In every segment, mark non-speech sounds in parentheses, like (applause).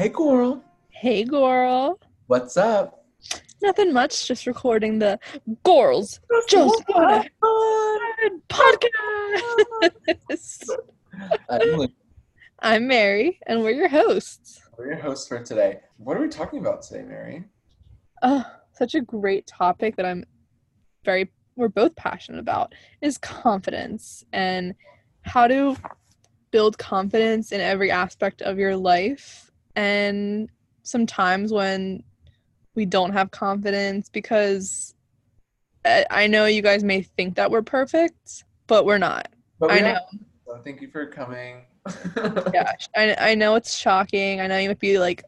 Hey, Coral. Hey, Goral. What's up? Nothing much, just recording the Gorals Just Wanna podcast. (laughs) I'm I'm Mary, and we're your hosts. We're your hosts for today. What are we talking about today, Mary? Uh, such a great topic that I'm very, we're both passionate about is confidence and how to build confidence in every aspect of your life. And sometimes when we don't have confidence, because I I know you guys may think that we're perfect, but we're not. But I know. So thank you for coming. (laughs) yeah, I, I know it's shocking. I know you might be like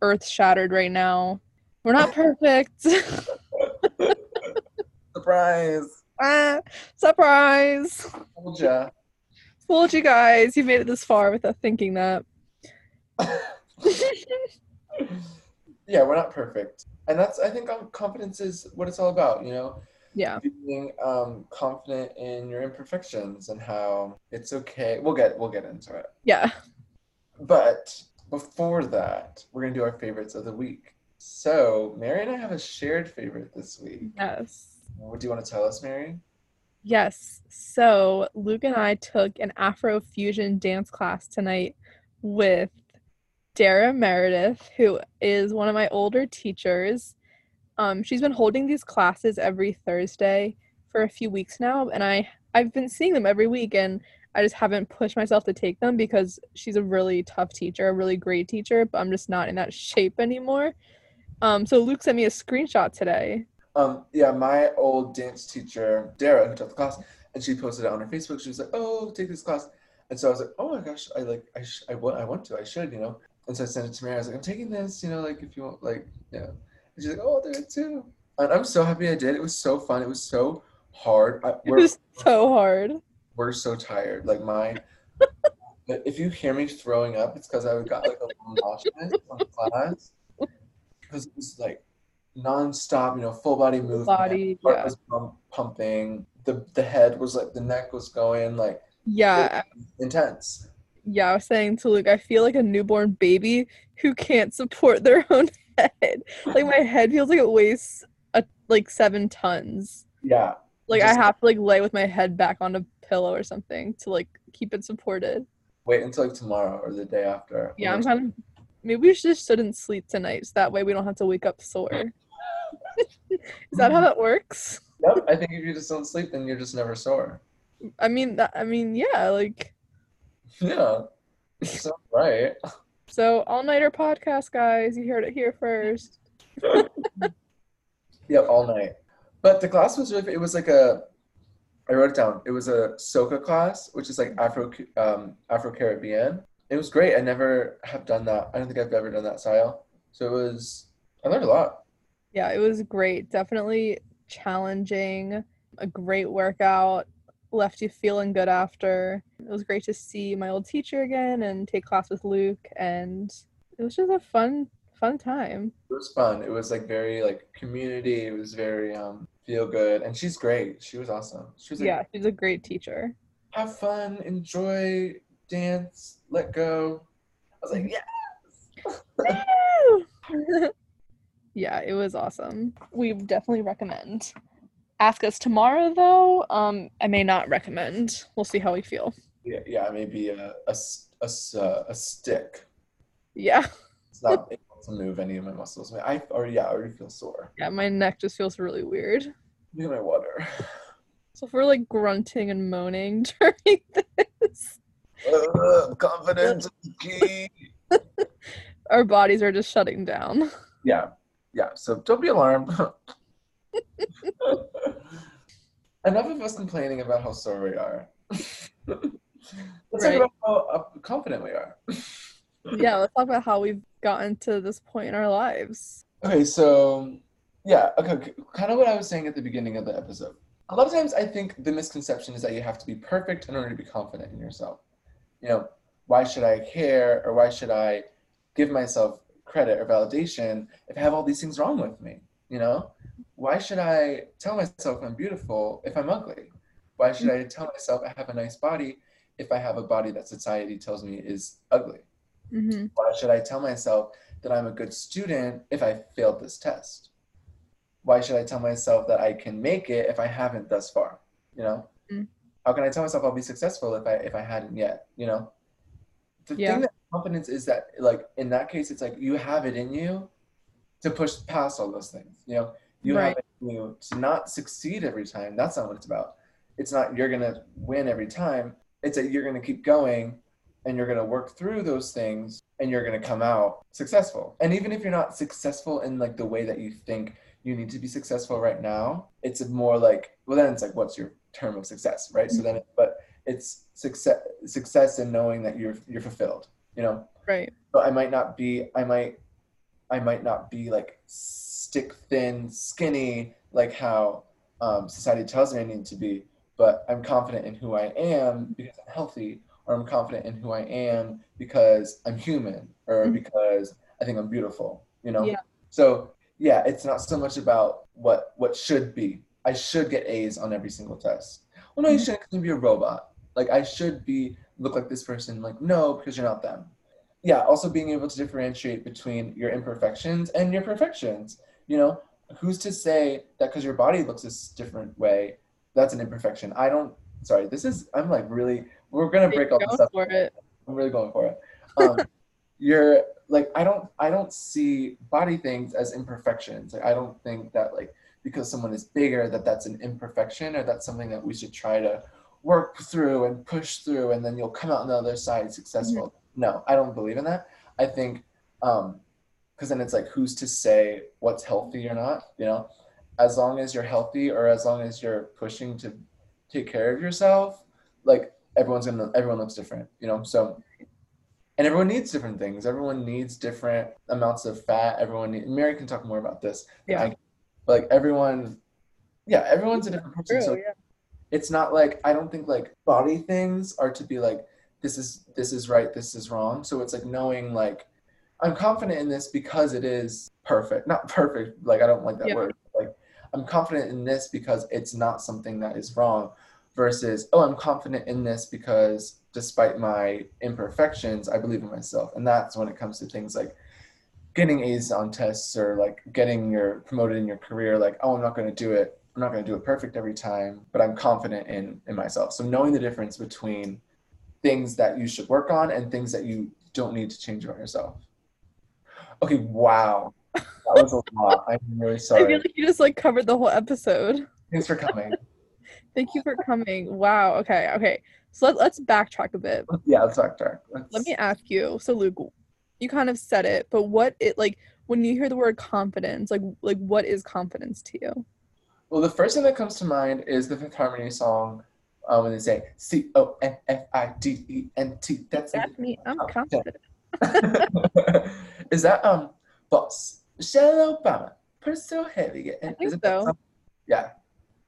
earth shattered right now. We're not perfect. (laughs) Surprise. (laughs) ah, surprise. Told ya. Fooled you guys. You made it this far without thinking that. (laughs) yeah, we're not perfect. And that's, I think, confidence is what it's all about, you know? yeah. Being um, confident in your imperfections and how it's okay. We'll get, we'll get into it. Yeah. But before that, we're gonna do our favorites of the week. So Mary and I have a shared favorite this week. Yes. What do you want to tell us, Mary? Yes. So Luke and I took an Afro fusion dance class tonight with Dara Meredith, who is one of my older teachers. Um, she's been holding these classes every Thursday for a few weeks now, and I I've been seeing them every week, and I just haven't pushed myself to take them because she's a really tough teacher, a really great teacher, but I'm just not in that (laughs) shape anymore. Um, so Luke sent me a screenshot today. Um, yeah, my old dance teacher, Dara, who taught the class, and she posted it on her Facebook. She was like, "Oh, take this class," and so I was like, "Oh my gosh, I like, I, sh- I want, I want to, I should, you know." And so I sent it to Mary. I was like, "I'm taking this, you know, like if you want, like, yeah." And she's like, "Oh, I'll do it too." And I'm so happy I did. It was so fun. It was so hard. I, It we're, was so hard. we're so tired. Like my, (laughs) but if you hear me throwing up, it's because I got like a little nauseous on class. Because it was like nonstop, you know, full body movement. body, heart yeah. was pump, pumping. The the head was like the neck was going like Yeah, intense. Yeah, I was saying to Luke, I feel like a newborn baby who can't support their (laughs) own head. Like my head feels like it weighs a, like seven tons. Yeah. Like I have to like lay with my head back on a pillow or something to like keep it supported. Wait until like tomorrow or the day after. Yeah, I'm kind of. Maybe we just shouldn't sleep tonight, so that way we don't have to wake up sore. (laughs) Is that how that works? Yep, I think if you just don't sleep, then you're just never sore. I mean, that, I mean, yeah, like Yeah. So right. so all nighter podcast, guys. You heard it here first. (laughs) Yeah, all night. But the class was really. It was like a. I wrote it down. It was a soca class, which is like Afro um, Afro Caribbean. It was great. I never have done that. I don't think I've ever done that style. So it was. I learned a lot. Yeah, it was great. Definitely challenging. A great workout. Left you feeling good after. It was great to see my old teacher again and take class with Luke and it was just a fun fun time. It was fun. It was like very like community. It was very um feel good. And she's great. She was awesome. She was like, Yeah, she's a great teacher. have fun, enjoy, dance, let go. I was like, yes. yeah. (laughs) (laughs) yeah, it was awesome. We definitely recommend. Ask us tomorrow though. Um, I may not recommend. We'll see how we feel. Yeah, yeah, maybe a, a, a uh, a stick. Yeah. It's not (laughs) able to move any of my muscles. I already, yeah, I already feel sore. Yeah, my neck just feels really weird. Look at my water. (laughs) So if we're like grunting and moaning (laughs) during this, Ugh, confidence is key. our bodies are just shutting down. Yeah, yeah. So don't be alarmed. (laughs) Enough of us complaining about how sore we are. (laughs) Let's Right. talk about how uh, confident we are. yeah, let's talk about how we've gotten to this point in our lives. Okay, so yeah, okay, kind of what I was saying at the beginning of the episode. A lot of times I think the misconception is that you have to be perfect in order to be confident in yourself. You know, why should I care or why should I give myself credit or validation if I have all these things wrong with me? You know, why should I tell myself I'm beautiful if I'm ugly? Why should I tell myself I have a nice body if I have a body that society tells me is ugly? hmm Why should I tell myself that I'm a good student if I failed this test? Why should I tell myself that I can make it if I haven't thus far? You know? Mm. How can I tell myself I'll be successful if I if I hadn't yet? You know? The Yeah. thing that confidence is that like in that case it's like you have it in you to push past all those things. You know, you Right. have you to not succeed every time. That's not what it's about. It's not you're gonna win every time. It's that you're gonna keep going and you're gonna work through those things and you're gonna come out successful. And even if you're not successful in like the way that you think you need to be successful right now, it's more like well then it's like what's your term of success, right? So then but it's success success in knowing that you're you're fulfilled, you know? Right. So I might not be I might I might not be like stick thin, skinny, like how um, society tells me I need to be, but I'm confident in who I am because I'm healthy, or I'm confident in who I am because I'm human, or Mhm. because I think I'm beautiful. You know. Yeah. So yeah, it's not so much about what what should be. I should get A's on every single test. Well, no, you Mhm. shouldn't. be a robot. Like I should be look like this person. Like no, because you're not them yeah also being able to differentiate between your imperfections and your perfections you know who's to say that because your body looks this different way that's an imperfection. I don't sorry this is i'm like really we're gonna break all this up. For it. i'm really going for it. Um, (laughs) you're like i don't i don't see body things as imperfections. Like i don't think that like because someone is bigger that that's an imperfection or that's something that we should try to work through and push through and then you'll come out on the other side successful. No i don't believe in that. I think um because then it's like who's to say what's healthy or not you know as long as you're healthy or as long as you're pushing to take care of yourself like everyone's gonna everyone looks different you know so and everyone needs different things everyone needs different amounts of fat everyone need, mary can talk more about this Yeah. I, like everyone yeah everyone's a different person True. so yeah. it's not like i don't think like body things are to be like this is this is right this is wrong so it's like knowing like i'm confident in this because it is perfect. Not perfect like i don't like that Yeah. word like i'm confident in this because it's not something that is wrong versus oh i'm confident in this because despite my imperfections i believe in myself. And that's when it comes to things like getting a's on tests or like getting your promoted in your career like oh i'm not going to do it. I'm not going to do it perfect every time but i'm confident in in myself. So knowing the difference between things that you should work on and things that you don't need to change about yourself okay wow that was a lot i'm really sorry. (laughs) I feel like you just like covered the whole episode. thanks for coming (laughs) Thank you for coming. Wow. Okay. Okay. So let, let's backtrack a bit. yeah let's dark let's, Let me ask you. So Luke, you kind of said it, but what it like when you hear the word confidence, like like what is confidence to you? well the first thing that comes to mind is the fifth harmony song um, when they say c-o-n-f-i-d-e-n-t that's That's me. I'm (laughs) confident. Is that um boss Michelle Obama personal heavy yeah, and think is it that so. song? yeah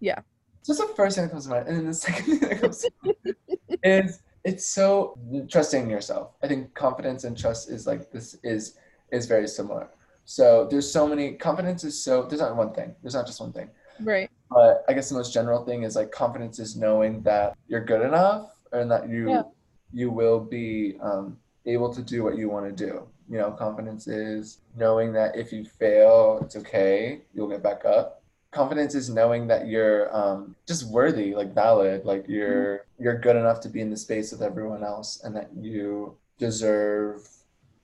Yeah. so that's the first thing that comes to mind and then the (laughs) second thing that comes to mind is it's so trusting yourself i think confidence and trust is like this is is very similar so there's so many confidence is so there's not one thing there's not just one thing Right. but i guess the most general thing is like confidence is knowing that you're good enough and that you Yeah. you will be um, able to do what you want to do you know confidence is knowing that if you fail it's okay you'll get back up. Confidence is knowing that you're um, just worthy like valid like you're you're good enough to be in the space with everyone else and that you deserve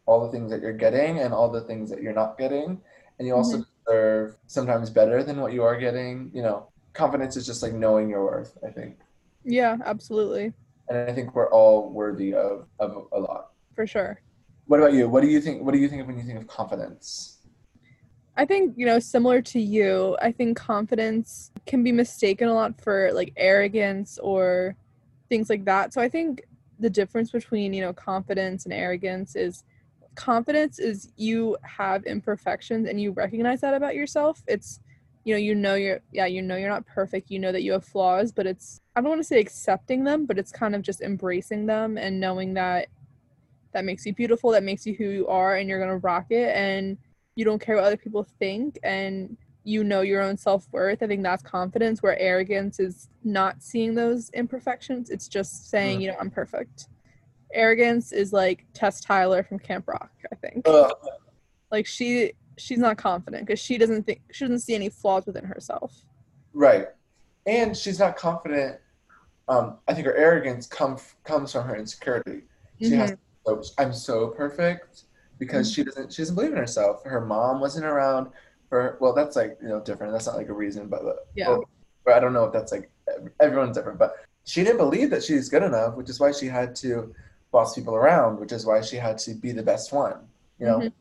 all the things that you're getting and all the things that you're not getting. And you also deserve sometimes better than what you are getting. You know confidence is just like knowing your worth i think. Yeah, absolutely. and i think we're all worthy of of a lot. For sure. What about you what do you think what do you think of when you think of confidence I think, you know, similar to you, I think confidence can be mistaken a lot for like arrogance or things like that. So I think the difference between, you know, confidence and arrogance is confidence is you have imperfections and you recognize that about yourself. It's you know, you know you're yeah, you know you're not perfect. You know that you have flaws, but it's I don't want to say accepting them, but it's kind of just embracing them and knowing that that makes you beautiful, that makes you who you are and you're going to rock it and you don't care what other people think and you know your own self-worth i think that's confidence where arrogance is not seeing those imperfections it's just saying Mm. you know i'm perfect arrogance is like Tess Tyler from Camp Rock, I think. Like she she's not confident because she doesn't think she doesn't see any flaws within herself. Right. And she's not confident. Um, I think her arrogance come, comes from her insecurity. She has so I'm so perfect because she doesn't she doesn't believe in herself. Her mom wasn't around for well that's like you know different. That's not like a reason, but Yeah. but I don't know if that's like everyone's different. But she didn't believe that she's good enough, which is why she had to boss people around, which is why she had to be the best one. You know. Mhm.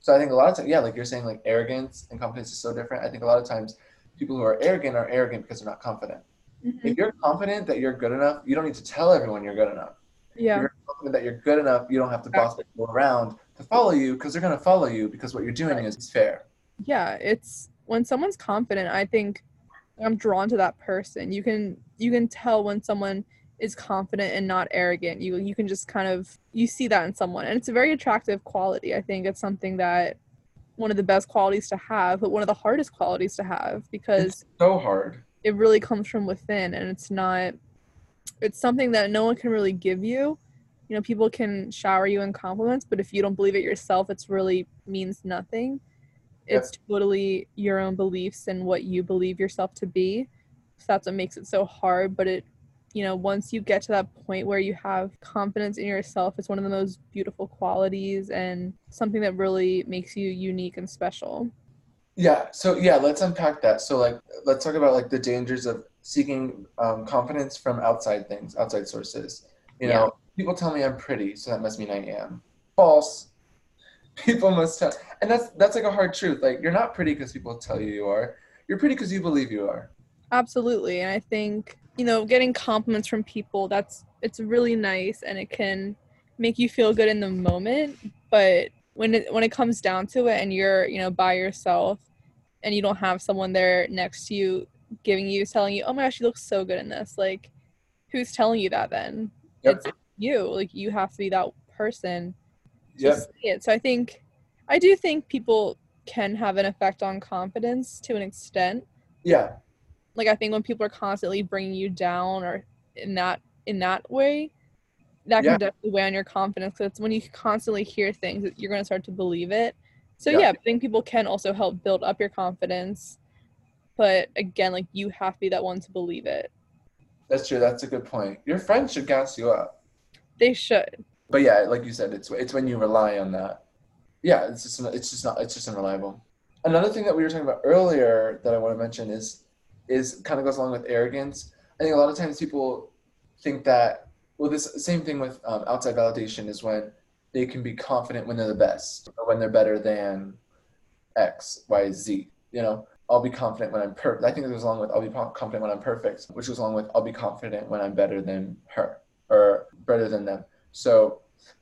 So I think a lot of times, yeah, like you're saying, like arrogance and confidence is so different. I think a lot of times people who are arrogant are arrogant because they're not confident. Mhm. If you're confident that you're good enough, you don't need to tell everyone you're good enough. Yeah. You're that you're good enough, you don't have to boss people around to follow you because they're going to follow you because what you're doing Right. is fair. yeah it's when someone's confident i think i'm drawn to that person you can you can tell when someone is confident and not arrogant you you can just kind of you see that in someone and it's a very attractive quality i think it's something that one of the best qualities to have but one of the hardest qualities to have because It's so hard. it really comes from within and it's not it's something that no one can really give you you know people can shower you in compliments but if you don't believe it yourself it's really means nothing it's totally your own beliefs and what you believe yourself to be so that's what makes it so hard but it you know once you get to that point where you have confidence in yourself it's one of the most beautiful qualities and something that really makes you unique and special Yeah. So yeah, let's unpack that. So like, let's talk about like the dangers of seeking um, confidence from outside things, outside sources. You know, people tell me I'm pretty, so that must mean I am. False. (laughs) People must tell, and that's that's like a hard truth. Like you're not pretty because people tell you you are. You're pretty because you believe you are. Absolutely. And I think, you know, getting compliments from people, that's it's really nice and it can make you feel good in the moment, but when it when it comes down to it and you're, you know, by yourself and you don't have someone there next to you giving you telling you, "Oh my gosh, you look so good in this." Like who's telling you that then? Yep. It's you. Like you have to be that person to Yep. see it. So I think I do think people can have an effect on confidence to an extent Yeah. like i think when people are constantly bringing you down or in that in that way that can Yeah. definitely weigh on your confidence because it's when you constantly hear things that you're going to start to believe it so Yeah. yeah. i think people can also help build up your confidence but again like you have to be that one to believe it That's true. That's a good point. Your friends should gas you up. They should But yeah, like you said, it's it's when you rely on that. Yeah, it's just it's just not it's just unreliable. Another thing that we were talking about earlier that I want to mention is is kind of goes along with arrogance. I think a lot of times people think that well, this same thing with um, outside validation is when they can be confident when they're the best or when they're better than X, Y, Z. You know, I'll be confident when I'm perfect. I think it goes along with I'll be confident when I'm perfect, which goes along with I'll be confident when I'm better than her or better than them. So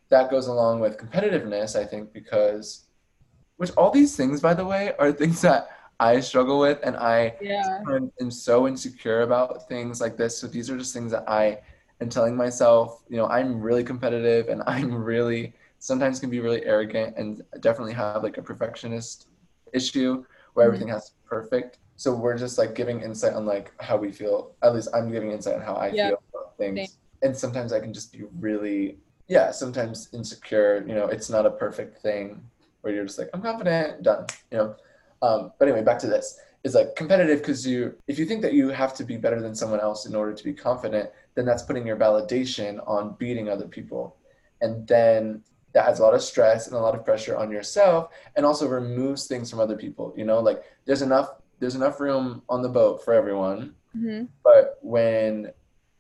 that goes along with competitiveness, I think, because which all these things, by the way, are things that I struggle with, and I yeah am, am so insecure about things like this. So these are just things that I am telling myself. You know, I'm really competitive, and (laughs) I'm really sometimes can be really arrogant, and definitely have like a perfectionist issue where everything mm-hmm. has to be perfect. So we're just like giving insight on like how we feel. At least I'm giving insight on how I Yeah. feel about things. Same. And sometimes I can just be really, yeah, sometimes insecure. You know, it's not a perfect thing where you're just like, I'm confident, done. You know. Um, but anyway, back to this is like competitive because you, if you think that you have to be better than someone else in order to be confident, then that's putting your validation on beating other people, and then that adds a lot of stress and a lot of pressure on yourself, and also removes things from other people. You know, like there's enough there's enough room on the boat for everyone, hmm but when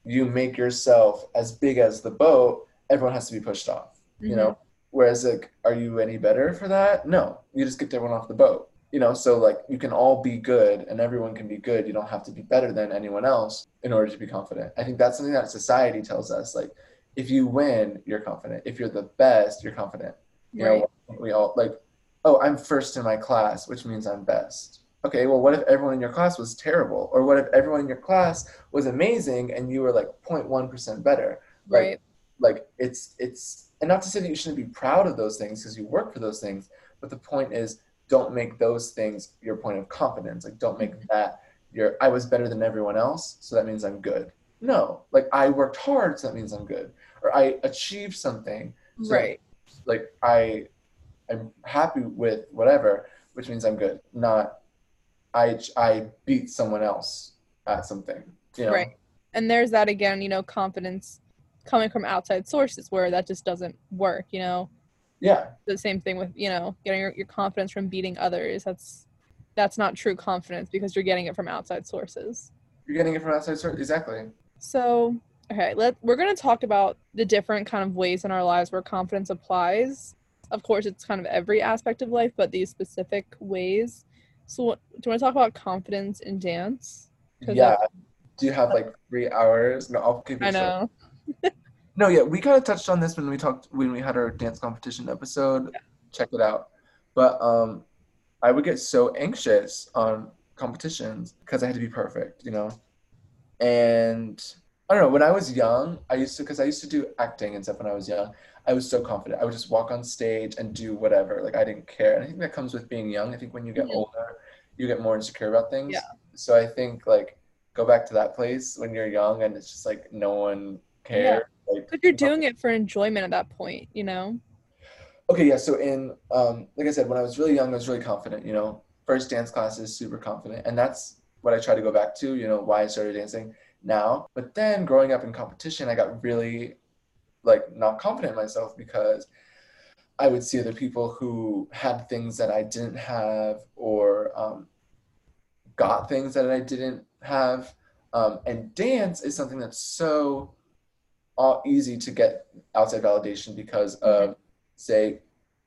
you make yourself as big as the boat, everyone has to be pushed off. You mm-hmm. know, whereas like, are you any better for that? No, you just get everyone off the boat. You know, so like you can all be good and everyone can be good. You don't have to be better than anyone else in order to be confident. I think that's something that society tells us. Like, if you win, you're confident. If you're the best, you're confident. You right know, we all like, oh, I'm first in my class, which means I'm best. Okay, well, what if everyone in your class was terrible? Or what if everyone in your class was amazing and you were like 0.1% better? Like, right like it's it's and not to say that you shouldn't be proud of those things because you work for those things but the point is don't make those things your point of confidence like don't make mm-hmm. that your i was better than everyone else so that means i'm good no like i worked hard so that means i'm good or I achieved something. So, right. Like I, I'm happy with whatever, which means I'm good. Not I I beat someone else at something. You know? Right. And there's that again, you know, confidence coming from outside sources where that just doesn't work, you know. Yeah. The same thing with, you know, getting your, your confidence from beating others. That's that's not true confidence because you're getting it from outside sources. You're getting it from outside sources. Exactly. So okay, let we're gonna talk about the different kind of ways in our lives where confidence applies. Of course it's kind of every aspect of life, but these specific ways. So what, do you want to talk about confidence in dance? Yeah. Do you have like three hours? No, I'll keep it I know. (laughs) no, yeah, we kind of touched on this when we talked when we had our dance competition episode. Yeah. Check it out. But um, I would get so anxious on competitions because I had to be perfect, you know. And I don't know. When I was young, I used to because I used to do acting and stuff when I was young. I was so confident. I would just walk on stage and do whatever. Like I didn't care. And I think that comes with being young. I think when you get Mhm. older, you get more insecure about things. Yeah. So I think like go back to that place when you're young and it's just like no one cares. Like But you're doing it for enjoyment at that point, you know? Okay, yeah. So in um, like I said, when I was really young, I was really confident. You know, first dance classes, super confident, and that's what I try to go back to. You know, why I started dancing now. But then growing up in competition, I got really like not confident in myself because I would see other people who had things that I didn't have or um, got things that I didn't have. Um, and dance is something that's so uh, easy to get outside validation because of, say,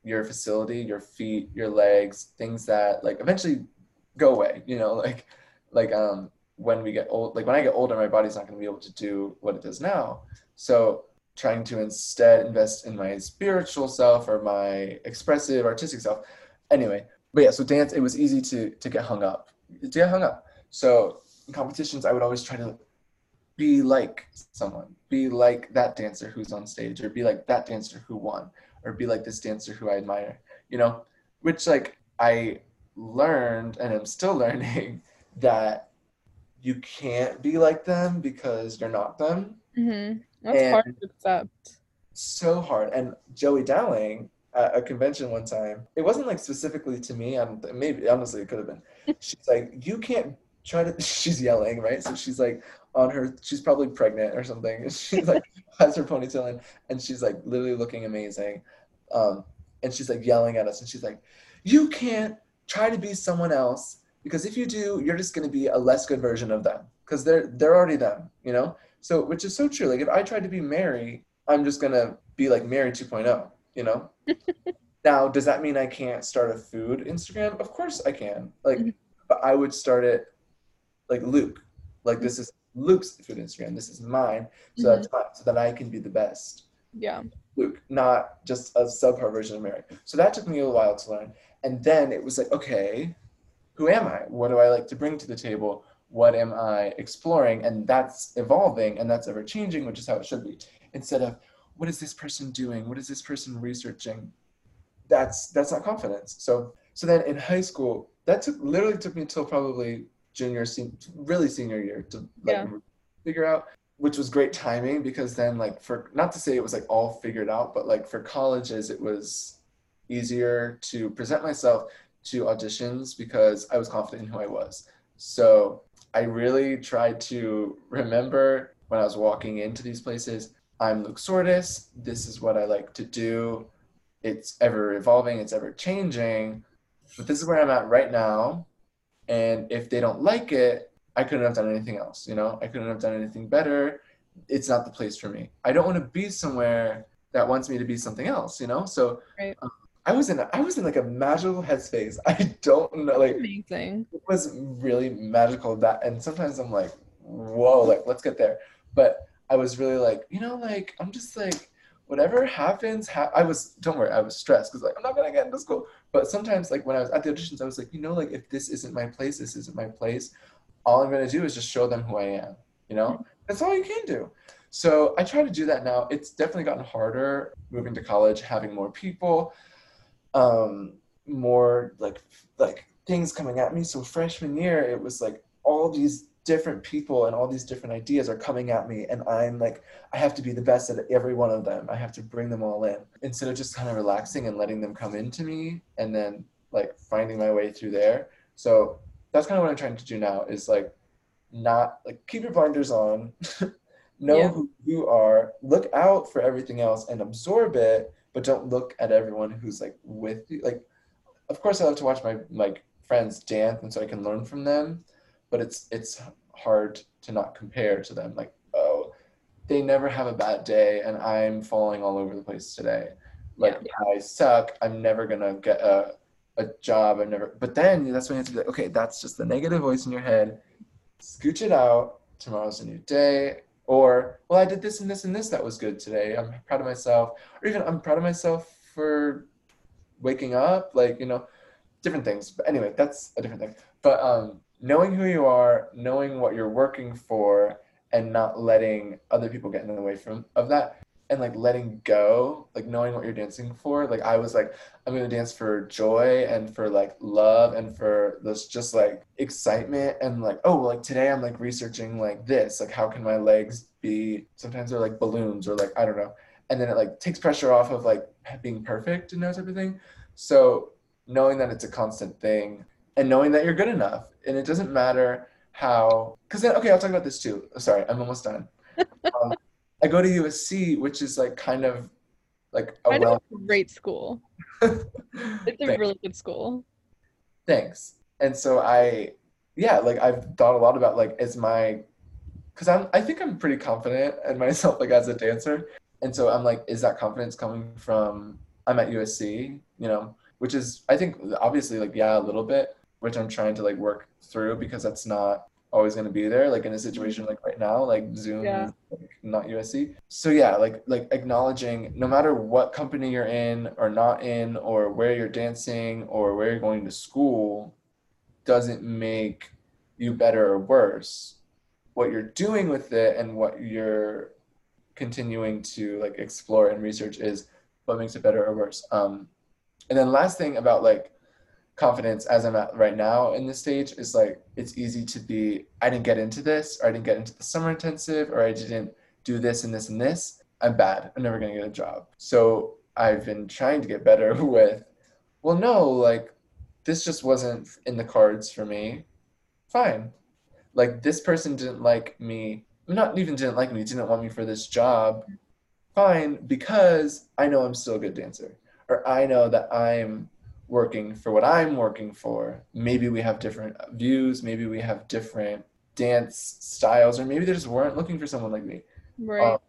your facility, your feet, your legs, things that like eventually go away. You know, like like um when we get old, like when I get older, my body's not going to be able to do what it does now. So trying to instead invest in my spiritual self or my expressive artistic self. Anyway, but yeah, so dance, it was easy to to get hung up, to get hung up. So in competitions, I would always try to be like someone, be like that dancer who's on stage, or be like that dancer who won, or be like this dancer who I admire, you know, which like I learned and I'm still (laughs) learning that you can't be like them because you're not them. Mm-hmm. That's And- hard to accept. so hard. And Joey Dowling at a convention one time, it wasn't like specifically to me. I'm maybe honestly it could have been. (laughs) She's like, you can't try to. (laughs) She's yelling, right? So she's like on her. She's probably pregnant or something. (laughs) And she like has her ponytail in, and she's like literally looking amazing. Um, and she's like yelling at us, and she's like, you can't try to be someone else because if you do, you're just going to be a less good version of them because they're they're already them, you know. So which is so true. Like if I tried to be Mary, I'm just gonna be like Mary 2.0, you know? (laughs) now, does that mean I can't start a food Instagram? Of course I can. Like, Mhm. but I would start it like Luke. Like this is Luke's food Instagram. This is mine. So that's mine. So that I can be the best. Yeah. Luke, not just a subpar version of Mary. So that took me a while to learn. And then it was like, okay, who am I? What do I like to bring to the table? What am I exploring? And that's evolving and that's ever changing, which is how it should be. Instead of what is this person doing? What is this person researching? That's that's not confidence. So so then in high school, that took literally took me until probably junior, sen- really senior year to like Yeah. figure out which was great timing because then like for not to say it was like all figured out but like for colleges it was easier to present myself to auditions because i was confident in who i was so i really tried to remember when i was walking into these places i'm luke sortis this is what i like to do it's ever evolving it's ever changing but this is where i'm at right now and if they don't like it I couldn't have done anything else, you know? I couldn't have done anything better. It's not the place for me. I don't want to be somewhere that wants me to be something else, you know? So Right. um, I was in I was in like a magical headspace. (laughs) I don't know like Amazing. it was really magical that and sometimes I'm like, whoa, like let's get there. But I was really like, you know, like I'm just like whatever happens, ha- I was don't worry, I was stressed because like I'm not gonna get into school. But sometimes like when I was at the auditions, I was like, you know, like if this isn't my place, this isn't my place. All I'm gonna do is just show them who I am. You know, that's all you can do. So I try to do that now. It's definitely gotten harder moving to college, having more people, um, more like like things coming at me. So freshman year, it was like all these different people and all these different ideas are coming at me and i'm like i have to be the best at every one of them i have to bring them all in instead of just kind of relaxing and letting them come into me and then like finding my way through there so that's kind of what i'm trying to do now is like not like keep your blinders on (laughs) know Yeah. who you are look out for everything else and absorb it but don't look at everyone who's like with you. Like of course i love to watch my like friends dance and so i can learn from them but it's it's hard to not compare to them. Like oh they never have a bad day and i'm falling all over the place today. Like i suck. I'm never gonna get a, a job. I'm never but then that's when you have to be like okay that's just the negative voice in your head. Scooch it out. Tomorrow's a new day or well i did this and this and this that was good today. I'm proud of myself. Or even i'm proud of myself for waking up like you know different things. But anyway that's a different thing. But um knowing who you are knowing what you're working for and not letting other people get in the way from of that and like letting go like knowing what you're dancing for like i was like i'm gonna dance for joy and for like love and for this just like excitement and like oh like today i'm like researching like this like how can my legs be? Sometimes they're like balloons or like i don't know. And then it like takes pressure off of like being perfect and that type of thing so knowing that it's a constant thing and knowing that you're good enough and it doesn't matter how because then okay i'll talk about this too. Sorry i'm almost done. (laughs) Um, i go to usc which is like kind of like a Kind well a great school. (laughs) It's a Thanks. really good school. thanks and so i yeah like i've thought a lot about like is my because i'm i think i'm pretty confident in (laughs) myself like as a dancer and so i'm like is that confidence coming from i'm at usc you know which is i think obviously like yeah a little bit which i'm trying to like work through because that's not always going to be there like in a situation like right now like zoom Yeah. like, not usc so yeah like like acknowledging no matter what company you're in or not in or where you're dancing or where you're going to school doesn't make you better or worse. What you're doing with it and what you're continuing to like explore and research is what makes it better or worse. Um and then last thing about like confidence as i'm at right now in this stage is like it's easy to be i didn't get into this or i didn't get into the summer intensive or i didn't do this and this and this. I'm bad. I'm never to get a job. So i've been trying to get better (laughs) with well no like this just wasn't in the cards for me. Fine. Like this person didn't like me not even didn't like me didn't want me for this job. Fine because i know i'm still a good dancer or i know that i'm working for what i'm working for. Maybe we have different views maybe we have different dance styles or maybe they just weren't looking for someone like me. Right. Um,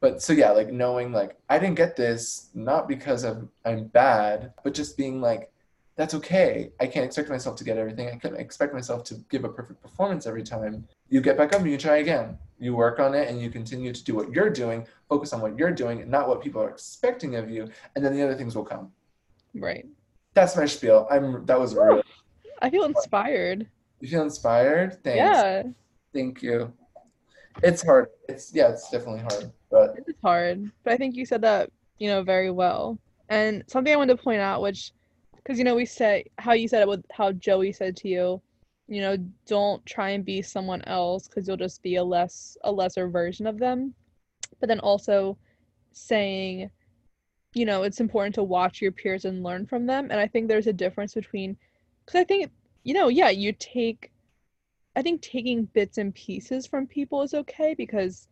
but so yeah like knowing like i didn't get this not because I'm, I'm bad but just being like that's okay. I can't expect myself to get everything. I can't expect myself to give a perfect performance every time. You get back up and you try again. You work on it and you continue to do what you're doing focus on what you're doing and not what people are expecting of you and then the other things will come. Right. That's my spiel i'm that was really I feel inspired. you feel inspired thanks Yeah. thank you it's hard it's yeah it's definitely hard but It is hard, but I think you said that, you know, very well. And something I wanted to point out, which, because, you know, we said how you said it with how Joey said to you, you know, don't try and be someone else because you'll just be a less, a lesser version of them. But then also saying, you know, it's important to watch your peers and learn from them. And I think there's a difference between, because I think, you know, yeah, you take, I think taking bits and pieces from people is okay because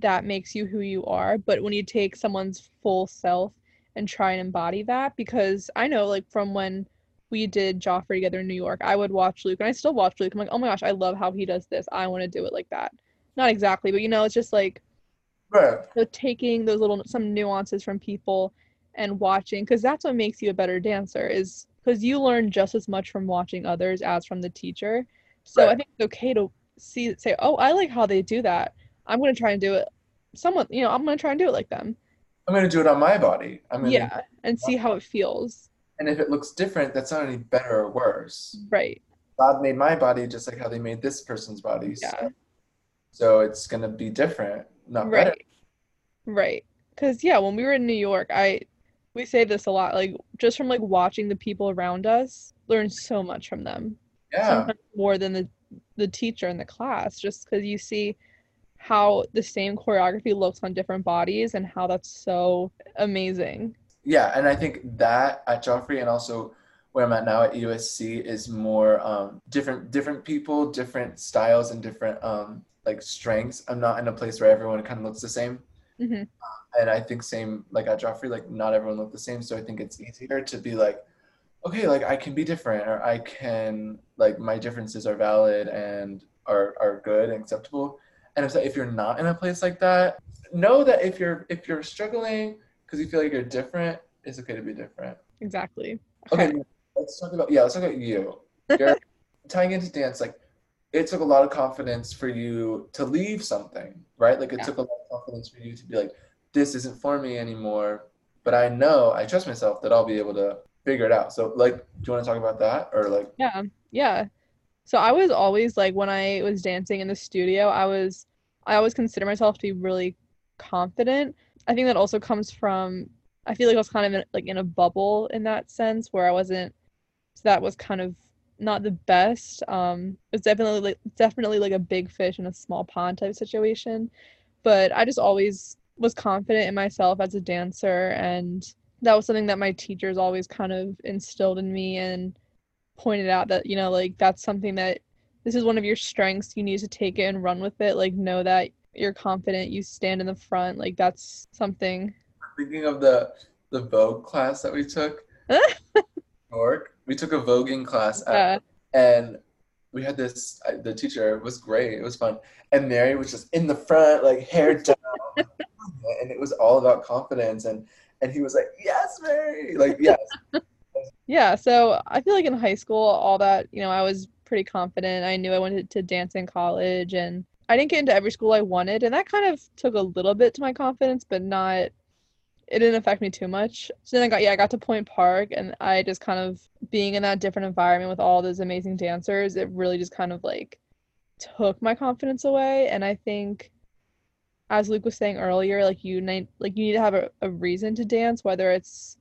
that makes you who you are. But when you take someone's full self and try and embody that, because I know, like, from when we did Joffrey together in New York, I would watch Luke and I still watch Luke. I'm like, oh my gosh, I love how he does this. I want to do it like that. Not exactly, but you know, it's just like right so taking those little some nuances from people and watching because that's what makes you a better dancer is because you learn just as much from watching others as from the teacher. So i think it's okay to see say oh i like how they do that. I'm going to try and do it someone you know i'm going to try and do it like them. I'm going to do it on my body. I'm going yeah and see how it feels. And if it looks different, that's not any better or worse. right. God made my body just like how they made this person's body. yeah. So, so it's gonna be different, not right better. right. Because yeah when we were in new york i we say this a lot like just from like watching the people around us learn so much from them Yeah. sometimes more than the the teacher in the class just because you see how the same choreography looks on different bodies and how that's so amazing. Yeah, and I think that at Joffrey and also where I'm at now at USC is more um, different different people, different styles, and different um, like strengths. I'm not in a place where everyone kind of looks the same. Mm-hmm. And I think same like at Joffrey, like not everyone look the same. So I think it's easier to be like, okay, like I can be different, or I can like my differences are valid and are are good and acceptable. And if, if you're not in a place like that, know that if you're if you're struggling because you feel like you're different, it's okay to be different. Exactly. Okay, okay let's talk about yeah, let's talk about you. (laughs) You're tying into dance, like it took a lot of confidence for you to leave something, right? Like it yeah. took a lot of confidence for you to be like, this isn't for me anymore. But I know, I trust myself that I'll be able to figure it out. So like, do you want to talk about that or like? Yeah, um, yeah. So I was always like when I was dancing in the studio, I was I always consider myself to be really confident. I think that also comes from I feel like I was kind of in, like in a bubble in that sense where I wasn't so that was kind of not the best. Um it's definitely like definitely like a big fish in a small pond type situation. But I just always was confident in myself as a dancer and that was something that my teachers always kind of instilled in me and pointed out that you know like that's something that this is one of your strengths you need to take it and run with it like know that you're confident you stand in the front like that's something thinking of the the vogue class that we took (laughs) York we took a voguing class at, yeah. and we had this the teacher was great it was fun. And mary was just in the front like hair (laughs) down and it was all about confidence. And and he was like yes mary! Like yes. (laughs) Yeah so i feel like in high school all that you know i was pretty confident. I knew i wanted to dance in college and i didn't get into every school i wanted and that kind of took a little bit to my confidence but not it didn't affect me too much so then i got yeah i got to point park and i just kind of being in that different environment with all those amazing dancers it really just kind of like took my confidence away and i think as luke was saying earlier like you need like you need to have a, a reason to dance whether it's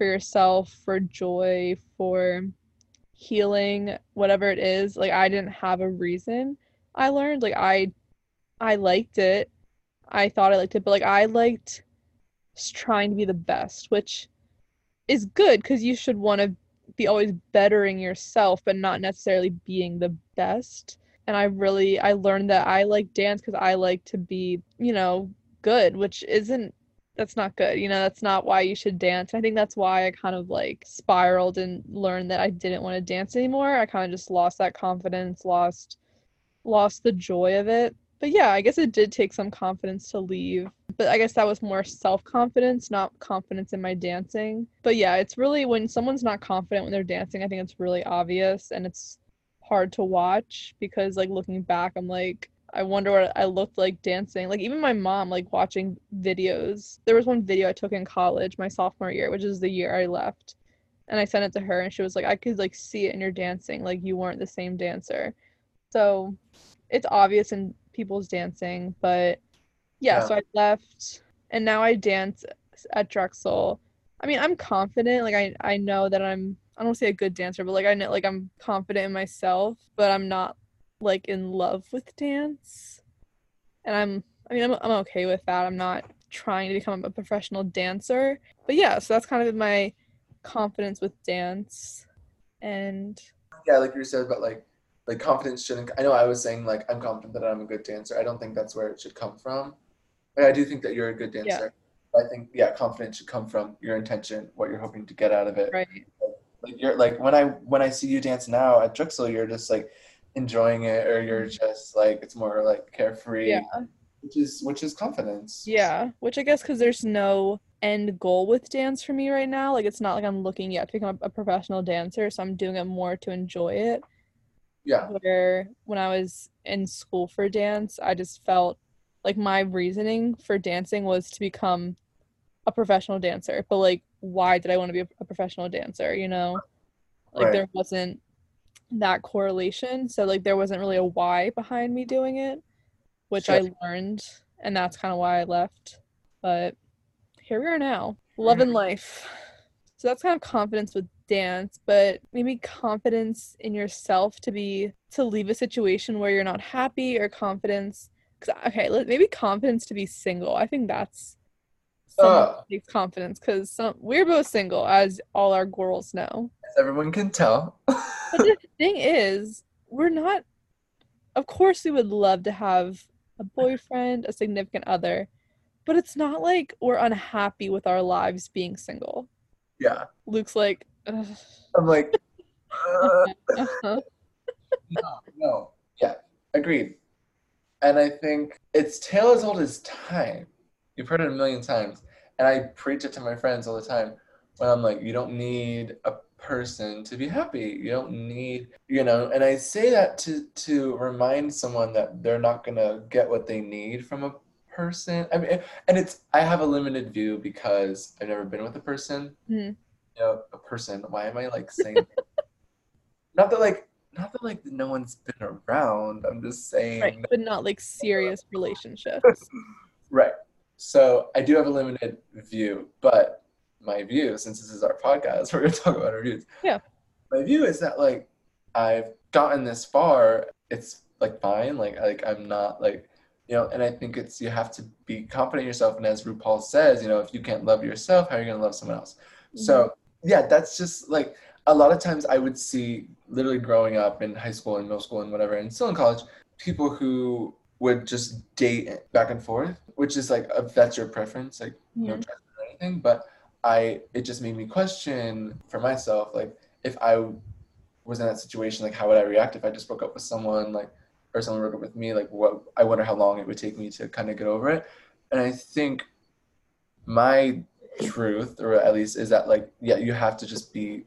for yourself, for joy, for healing, whatever it is. Like I didn't have a reason. I learned like I I liked it. I thought I liked it, but like I liked trying to be the best, which is good because you should want to be always bettering yourself, but not necessarily being the best. And I really I learned that I like dance because I like to be, you know, good, which isn't that's not good. You know, that's not why you should dance. I think that's why I kind of like spiraled and learned that I didn't want to dance anymore. I kind of just lost that confidence, lost lost the joy of it. But yeah, I guess it did take some confidence to leave. But I guess that was more self-confidence, not confidence in my dancing. But yeah, it's really when someone's not confident when they're dancing, I think it's really obvious and it's hard to watch because like looking back, I'm like I wonder what I looked like dancing. Like even my mom, like watching videos. There was one video I took in college, my sophomore year, which is the year I left. And I sent it to her and she was like, I could like see it in your dancing, like you weren't the same dancer. So it's obvious in people's dancing, but yeah, yeah. so I left and now I dance at Drexel. I mean, I'm confident, like I I know that I'm I don't say a good dancer, but like I know like I'm confident in myself, but I'm not like in love with dance. And I'm I mean I'm I'm okay with that. I'm not trying to become a professional dancer. But yeah, so that's kind of my confidence with dance. And yeah, like you said about like like confidence shouldn't I know I was saying like I'm confident that I'm a good dancer. I don't think that's where it should come from. But I do think that you're a good dancer. Yeah. I think yeah, confidence should come from your intention, what you're hoping to get out of it. Right. Like, you're like when I when I see you dance now at Drexel, you're just like enjoying it or you're mm-hmm. just like it's more like carefree yeah which is which is confidence yeah which i guess because there's no end goal with dance for me right now like it's not like i'm looking yet to become a, a professional dancer so i'm doing it more to enjoy it yeah where when i was in school for dance i just felt like my reasoning for dancing was to become a professional dancer but like why did i want to be a, professional dancer you know like right. there wasn't that correlation. So like there wasn't really a why behind me doing it, which sure. I learned and that's kind of why I left. But here we are now. Love and life. So that's kind of confidence with dance, but maybe confidence in yourself to be to leave a situation where you're not happy or confidence cuz okay, maybe confidence to be single. I think that's Uh. confidence cuz some we're both single as all our girls know. As everyone can tell. (laughs) But the thing is, we're not of course we would love to have a boyfriend, a significant other, but it's not like we're unhappy with our lives being single. Yeah. Luke's like, "Ugh, I'm like, uh, (laughs) uh-huh. no, no. Yeah, agreed. And I think it's tale as old as time. You've heard it a million times. And I preach it to my friends all the time when I'm like, you don't need a person to be happy. You don't need, you know, and I say that to to remind someone that they're not gonna get what they need from a person. I mean, and it's I have a limited view because I've never been with a person. Mhm. You know, a person. Why am I like saying? (laughs) not that like, not that like no one's been around. I'm just saying. right, but not like serious relationships. (laughs) Right. So I do have a limited view, but my view, since this is our podcast, (laughs) we're gonna talk about our views. Yeah. My view is that like I've gotten this far, it's like fine. Like like I'm not like you know, and I think it's you have to be confident in yourself. And as RuPaul says, you know, if you can't love yourself, how are you gonna love someone else? So yeah, that's just like a lot of times I would see literally growing up in high school and middle school and whatever, and still in college, people who would just date back and forth, which is like if that's your preference, like no Mhm. judgment or anything. But I it just made me question for myself, like if I was in that situation, like how would I react if I just broke up with someone, like or someone broke up with me, like what I wonder how long it would take me to kind of get over it. And I think my truth, or at least is that like, yeah, you have to just be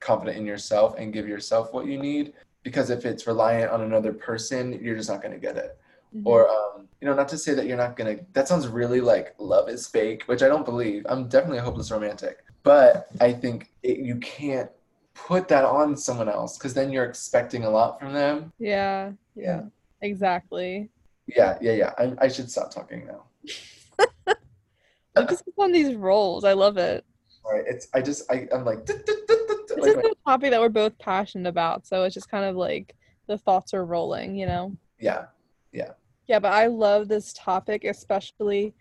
confident in yourself and give yourself what you need. Because if it's reliant on another person, you're just not gonna get it Mhm. or um, you know not to say that you're not gonna that sounds really like love is fake which i don't believe i'm definitely a hopeless romantic but i think it, you can't put that on someone else because then you're expecting a lot from them yeah, yeah, exactly. yeah yeah yeah I, I should stop talking now (laughs) just puts on these roles. I love it. all right it's i just I, i'm like, It's like just a topic that we're both passionate about, so it's just kind of like the thoughts are rolling, you know. Yeah. Yeah Yeah, but I love this topic, especially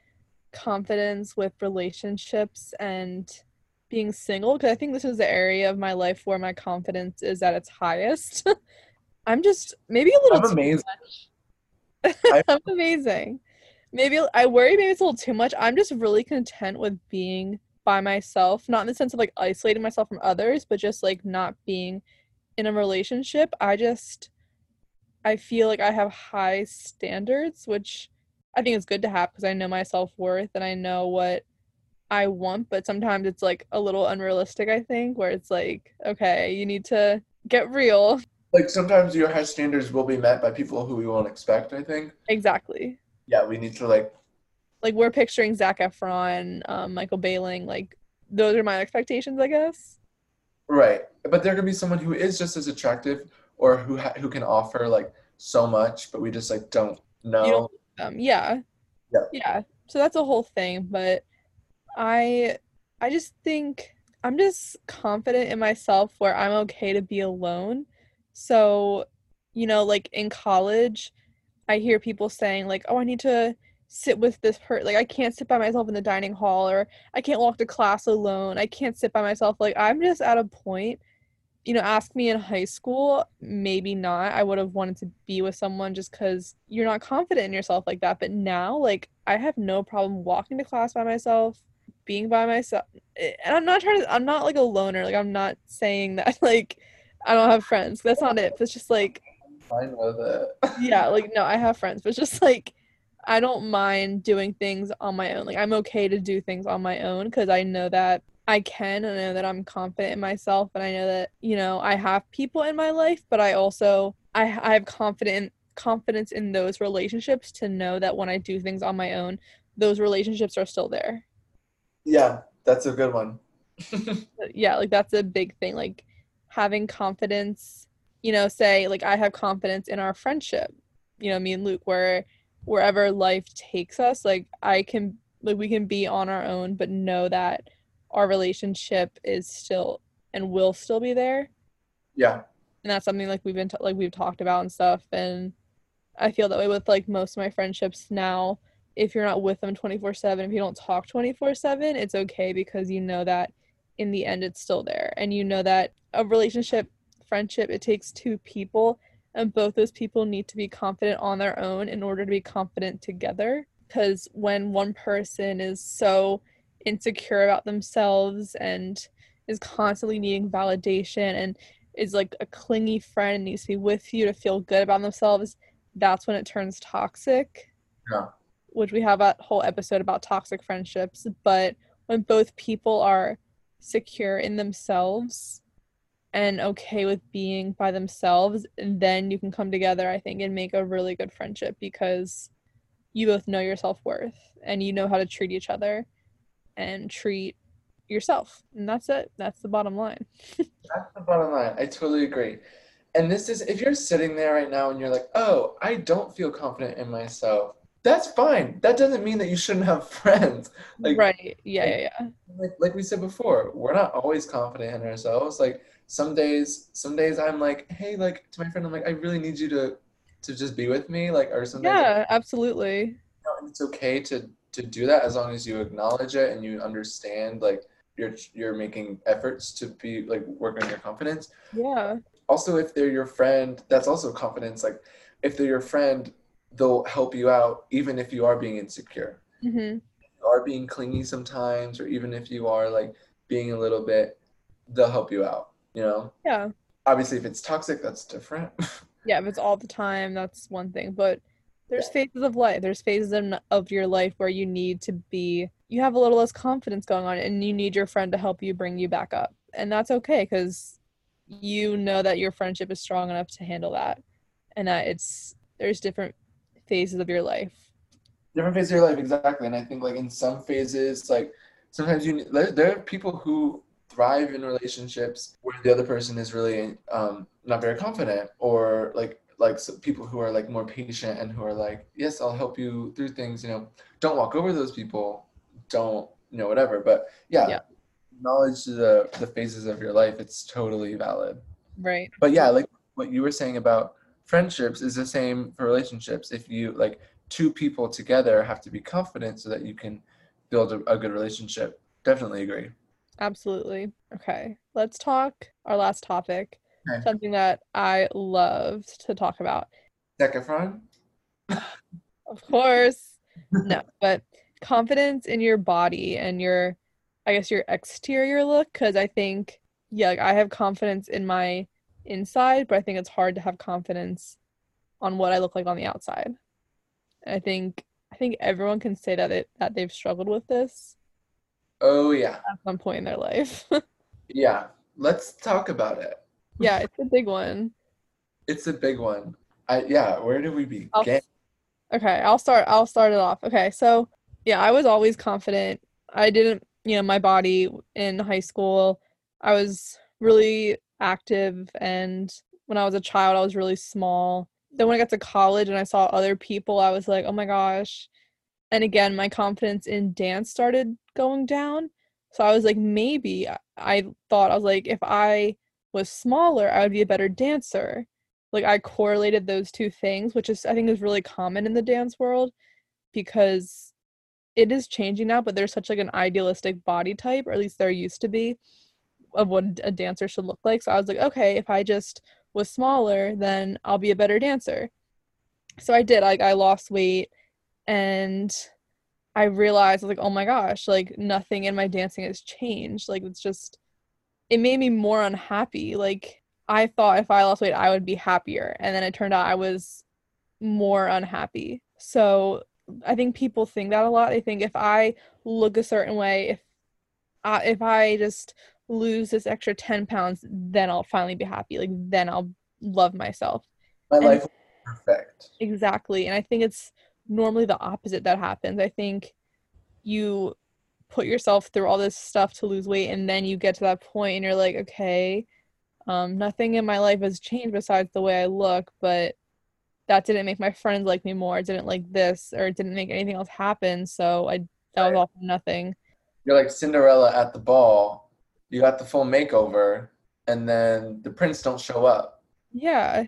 confidence with relationships and being single, because I think this is the area of my life where my confidence is at its highest. (laughs) I'm just maybe a little i'm much. (laughs) I'm amazing. Maybe I worry maybe it's a little too much. I'm just really content with being by myself, not in the sense of like isolating myself from others, but just like not being in a relationship. I just I feel like I have high standards, which I think is good to have because I know my self-worth and I know what I want, but sometimes it's like a little unrealistic, I think, where it's like, okay, you need to get real. Like sometimes your high standards will be met by people who we won't expect i think Exactly. yeah we need to like like we're picturing Zac Efron, um, Michael Bailing, like those are my expectations, I guess. Right, but there could be someone who is just as attractive, or who ha- who can offer like so much, but we just like don't know. Don't- yeah, Yeah. yeah. So that's a whole thing, but I, I just think I'm just confident in myself where I'm okay to be alone. So, you know, like in college, I hear people saying like, "Oh, I need to." sit with this person like i can't sit by myself in the dining hall or i can't walk to class alone i can't sit by myself like i'm just at a point you know ask me in high school maybe not i would have wanted to be with someone just because you're not confident in yourself like that but now like i have no problem walking to class by myself being by myself eh, and i'm not trying to i'm not like a loner like i'm not saying (laughs) that like i don't have friends that's not it but it's just like Fine with it. yeah (laughs) like no i have friends but it's just like i don't mind doing things on my own like i'm okay to do things on my own because i know that i can and i know that i'm confident in myself and i know that you know i have people in my life but i also i, I have confident confidence in those relationships to know that when i do things on my own those relationships are still there yeah, that's a good one. (laughs) yeah like that's a big thing like having confidence you know say like i have confidence in our friendship. You know me and luke where wherever life takes us like i can like we can be on our own but know that our relationship is still and will still be there. Yeah. and that's something like we've been t- like we've talked about and stuff. And i feel that way with like most of my friendships now. If you're not with them 24/7 if you don't talk 24/7 it's okay because you know that in the end it's still there. And you know that a relationship friendship it takes two people and both those people need to be confident on their own in order to be confident together. Because when one person is so insecure about themselves and is constantly needing validation and is like a clingy friend and needs to be with you to feel good about themselves that's when it turns toxic. Yeah. which we have a whole episode about toxic friendships but when both people are secure in themselves and okay with being by themselves then you can come together i think and make a really good friendship because you both know your self-worth and you know how to treat each other and treat yourself and that's it that's the bottom line (laughs) That's the bottom line. I totally agree. And this is if you're sitting there right now and you're like, oh, I don't feel confident in myself. That's fine. That doesn't mean that you shouldn't have (laughs) friends. Like right yeah yeah yeah like, like we said before, we're not always confident in ourselves. Like some days, some days I'm like, hey, like to my friend, I'm like, I really need you to to just be with me. Like or some days yeah absolutely you know, and it's okay to to do that as long as you acknowledge it and you understand like you're you're making efforts to be like work on your confidence. yeah also if they're your friend that's also confidence like if they're your friend they'll help you out even if you are being insecure. Hmm you are being clingy sometimes or even if you are like being a little bit they'll help you out you know? Yeah. Obviously if it's toxic that's different. (laughs) Yeah if it's all the time that's one thing but there's Yeah. phases of life. There's phases in, of your life where you need to be you have a little less confidence going on and you need your friend to help you bring you back up. And that's okay because you know that your friendship is strong enough to handle that. And that it's there's different phases of your life. Different phases of your life exactly. And i think like in some phases like sometimes you there, are people who thrive in relationships where the other person is really um not very confident or like like so people who are like more patient and who are like yes i'll help you through things you know don't walk over those people don't you know whatever. But yeah, Yeah. acknowledge the the phases of your life it's totally valid. Right. But yeah like what you were saying about friendships is the same for relationships if you like two people together have to be confident so that you can build a, a good relationship definitely agree Absolutely. Okay. Let's talk our last topic. Okay. Something that I loved to talk about. Zac Efron? (laughs) Of course. (laughs) No, but confidence in your body and your I guess your exterior look cuz I think yeah, like I have confidence in my inside, but I think it's hard to have confidence on what I look like on the outside. And I think I think everyone can say that it that they've struggled with this oh yeah at some point in their life. (laughs) yeah let's talk about it yeah, it's a big one. it's a big one i yeah where do we I'll- begin Okay, I'll start I'll start it off. Okay, so yeah, I was always confident. I didn't, you know, my body in high school, I was really active and when I was a child, I was really small. Then when I got to college and I saw other people, I was like, "Oh my gosh." And again, my confidence in dance started going down. So I was like, maybe I- thought I was like if I was smaller, I would be a better dancer like I correlated those two things, which is I think is really common in the dance world because it is changing now, but there's such like an idealistic body type, or at least there used to be, of what a dancer should look like. So I was like, okay, if I just was smaller, then I'll be a better dancer. So I did. Like I lost weight and I realized like, oh my gosh, like nothing in my dancing has changed. Like it's just it made me more unhappy. Like I thought if I lost weight, I would be happier. And then it turned out I was more unhappy. So I think people think that a lot. They think if I look a certain way, if I, if I just lose this extra 10 pounds, then I'll finally be happy. Like then I'll love myself. my and- life perfect Exactly. And I think it's normally the opposite that happens. I think you put yourself through all this stuff to lose weight and then you get to that point and you're like, okay, um, nothing in my life has changed besides the way I look, but that didn't make my friends like me more. It didn't like this or it didn't make anything else happen. So I that was all for nothing. you're like Cinderella at the ball. You got the full makeover, and then the prince don't show up. Yeah.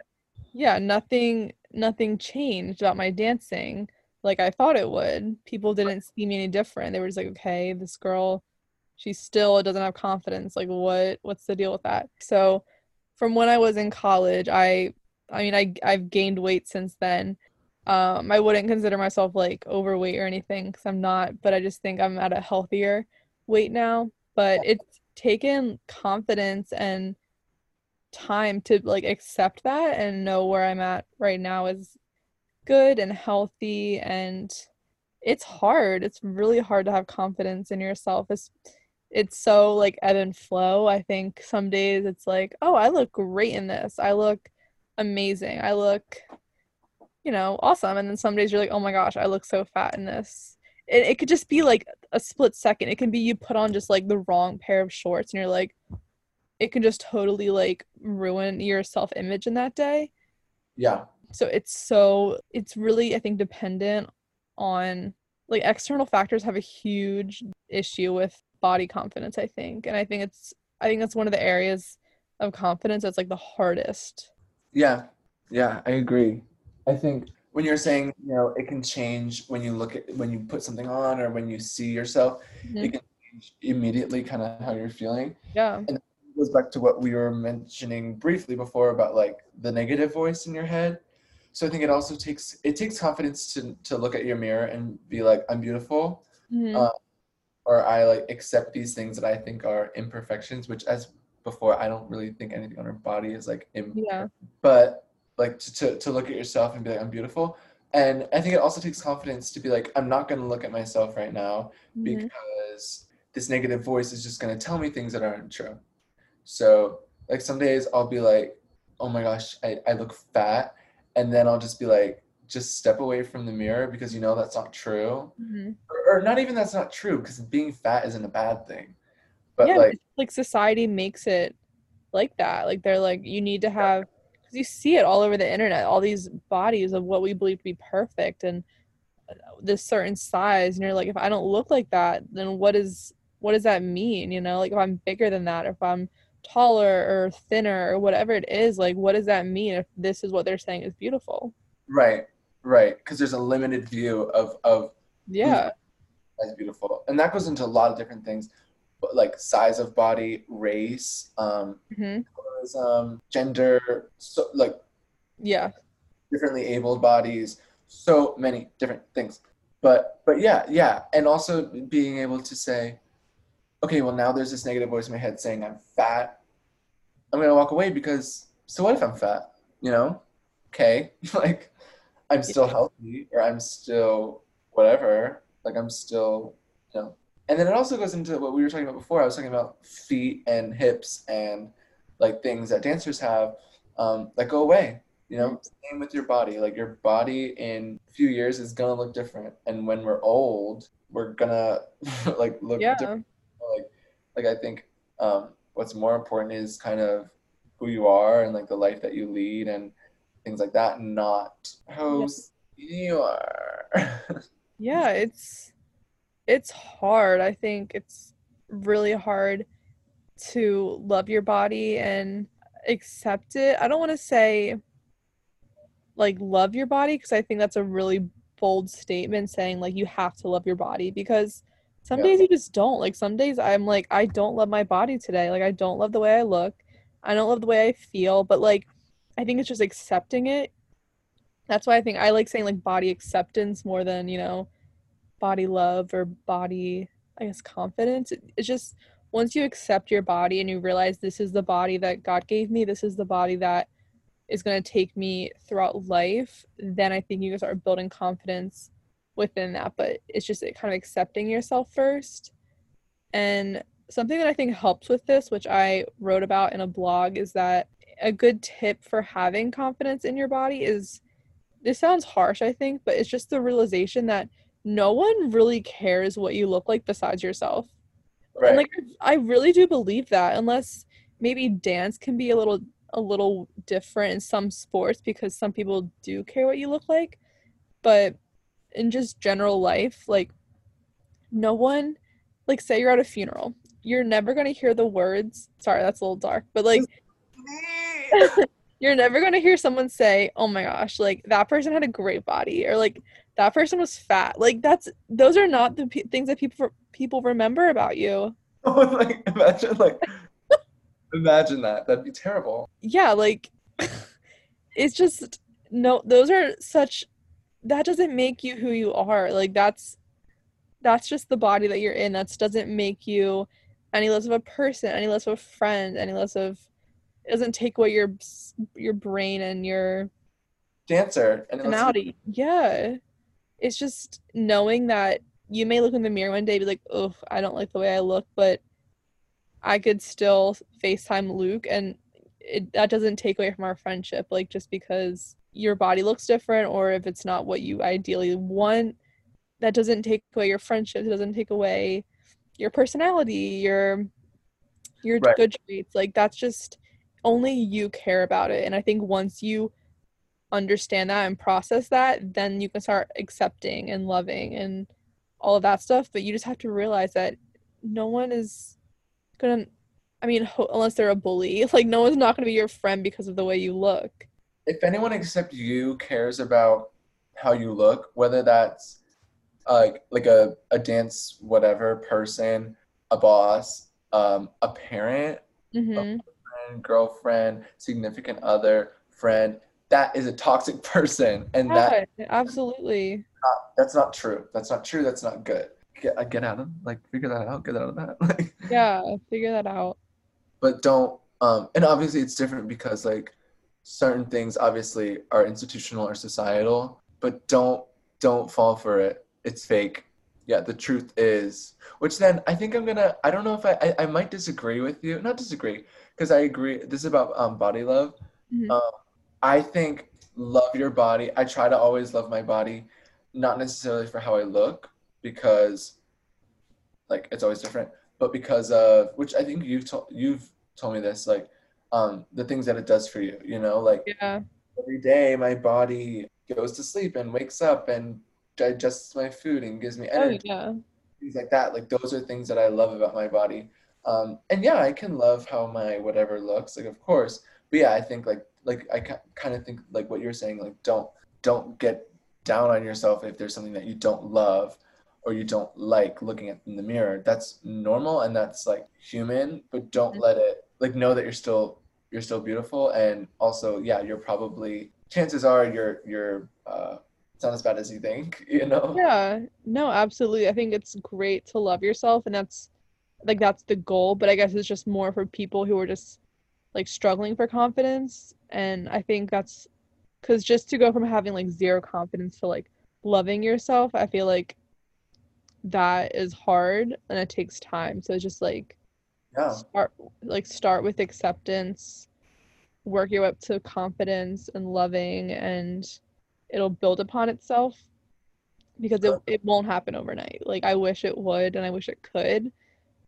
Yeah, nothing nothing changed about my dancing like I thought it would. People didn't see me any different. They were just like, okay, this girl, she still doesn't have confidence. Like what what's the deal with that? So from when I was in college, I I mean I I've gained weight since then. Um, I wouldn't consider myself like overweight or anything because I'm not, but I just think I'm at a healthier weight now. But it's taken confidence and time to like accept that and know where I'm at right now is good and healthy and it's hard. It's really hard to have confidence in yourself. It's it's so like ebb and flow. I think some days it's like, oh, I look great in this. I look amazing. I look, you know, awesome. And then some days you're like, oh my gosh, I look so fat in this. It, it could just be like a split second. It can be you put on just like the wrong pair of shorts and you're like, it can just totally like ruin your self image in that day. Yeah. So it's so it's really I think dependent on like external factors have a huge issue with body confidence, I think. And I think it's I think that's one of the areas of confidence that's like the hardest. Yeah. Yeah, I agree. I think when you're saying, you know, it can change when you look at when you put something on or when you see yourself, mm-hmm. it can change immediately kind of how you're feeling. Yeah. And it goes back to what we were mentioning briefly before about like the negative voice in your head. So I think it also takes it takes confidence to to look at your mirror and be like, I'm beautiful, mm-hmm. uh, or I like accept these things that I think are imperfections. Which, as before, I don't really think anything on our body is like Im- yeah. But like to, to to look at yourself and be like, I'm beautiful. And I think it also takes confidence to be like, I'm not going to look at myself right now mm-hmm. because this negative voice is just going to tell me things that aren't true. So like some days I'll be like, oh my gosh, I, I look fat. And then I'll just be like, just step away from the mirror because you know that's not true. Mm-hmm. Or, or, not even that's not true because being fat isn't a bad thing. But yeah, like, like society makes it like that. Like they're like, you need to have, because you see it all over the internet, all these bodies of what we believe to be perfect and uh, this certain size. And you're like, if I don't look like that, then what is, what does that mean? You know, like if I'm bigger than that, if I'm taller or thinner or whatever it is like what does that mean if this is what they're saying is beautiful right right because there's a limited view of of yeah that's beautiful and that goes into a lot of different things like size of body race um, mm-hmm. Um gender so like yeah differently abled bodies so many different things but but yeah yeah and also being able to say okay, well now there's this negative voice in my head saying I'm fat. I'm gonna walk away because so what if I'm fat? You know? Okay. (laughs) like I'm still healthy or I'm still whatever. Like I'm still, you know. And then it also goes into what we were talking about before. I was talking about feet and hips and like things that dancers have um, that go away. You know, same with your body. Like your body in a few years is gonna look different, and when we're old, we're gonna (laughs) like look yeah. different like like I think um, what's more important is kind of who you are and like the life that you lead and things like that, not how you are. (laughs) yeah, it's it's hard. I think it's really hard to love your body and accept it. I don't want to say like love your body because I think that's a really bold statement saying like you have to love your body because some yeah. days you just don't. Like some days I'm like I don't love my body today. Like I don't love the way I look. I don't love the way I feel, but like I think it's just accepting it. That's why I think I like saying like body acceptance more than, you know, body love or body I guess confidence. It's just once you accept your body and you realize this is the body that God gave me, this is the body that is going to take me throughout life, then I think you can start building confidence within that, but it's just kind of accepting yourself first. And something that I think helps with this, which I wrote about in a blog, is that a good tip for having confidence in your body is this sounds harsh, I think, but it's just the realization that no one really cares what you look like besides yourself. Right. And like I really do believe that unless maybe dance can be a little a little different in some sports because some people do care what you look like. But in just general life like no one like say you're at a funeral you're never going to hear the words sorry that's a little dark but like (laughs) (laughs) you're never going to hear someone say oh my gosh like that person had a great body or like that person was fat. Like that's those are not the p- things that people people remember about you. (laughs) Oh, like imagine like imagine that. That'd be terrible. Yeah like (laughs) it's just no those are such that doesn't make you who you are. Like that's that's just the body that you're in. That doesn't make you any less of a person any less of a friend any less of it doesn't take away your your brain and your dancer and personality. Yeah it's just knowing that you may look in the mirror one day and be like oh i don't like the way i look but i could still facetime luke and it, that doesn't take away from our friendship like just because your body looks different or if it's not what you ideally want that doesn't take away your friendship it doesn't take away your personality your your right. good traits like that's just only you care about it and i think once you understand that and process that then you can start accepting and loving and all of that stuff but you just have to realize that no one is gonna i mean ho- unless they're a bully (laughs) like no one's not gonna be your friend because of the way you look if anyone except you cares about how you look, whether that's like like a, a dance whatever person, a boss, um, a parent, mm-hmm. a friend, girlfriend, significant other, friend, that is a toxic (laughs) person, and yeah, that absolutely not, that's not true. That's not true. That's not good. Get uh, get out of like figure that out. Get out of that. (laughs) yeah, figure that out. But don't um, and obviously it's different because like certain things obviously are institutional or societal, but don't don't fall for it. It's fake. Yeah, the truth is. Which then I think I'm gonna. I don't know if I I, I might disagree with you. Not disagree because I agree. This is about um, body love. Mm-hmm. Um, I think love your body. I try to always love my body, not necessarily for how I look because, like, it's always different, but because of which I think you've told you've told me this like um, the things that it does for you. You know, like yeah. every day my body goes to sleep and wakes up and digests my food and gives me oh, energy. Oh, yeah. Things like that. Like those are things that I love about my body. Um, and yeah, I can love how my whatever looks. Like of course, but yeah, I think like like I kind of think like what you're saying. Like don't don't get down on yourself if there's something that you don't love or you don't like looking at in the mirror. That's normal and that's like human, but don't mm-hmm. let it like know that you're still you're still beautiful and also yeah you're probably chances are you're you're uh it's not as bad as you think (laughs) you know yeah no absolutely i think it's great to love yourself and that's like that's the goal but i guess it's just more for people who are just like struggling for confidence. And i think that's because just to go from having like zero confidence to like loving yourself i feel like that is hard and it takes time. So it's just like yeah. start like start with acceptance work your way up to confidence and loving and it'll build upon itself because it, it won't happen overnight. Like i wish it would and i wish it could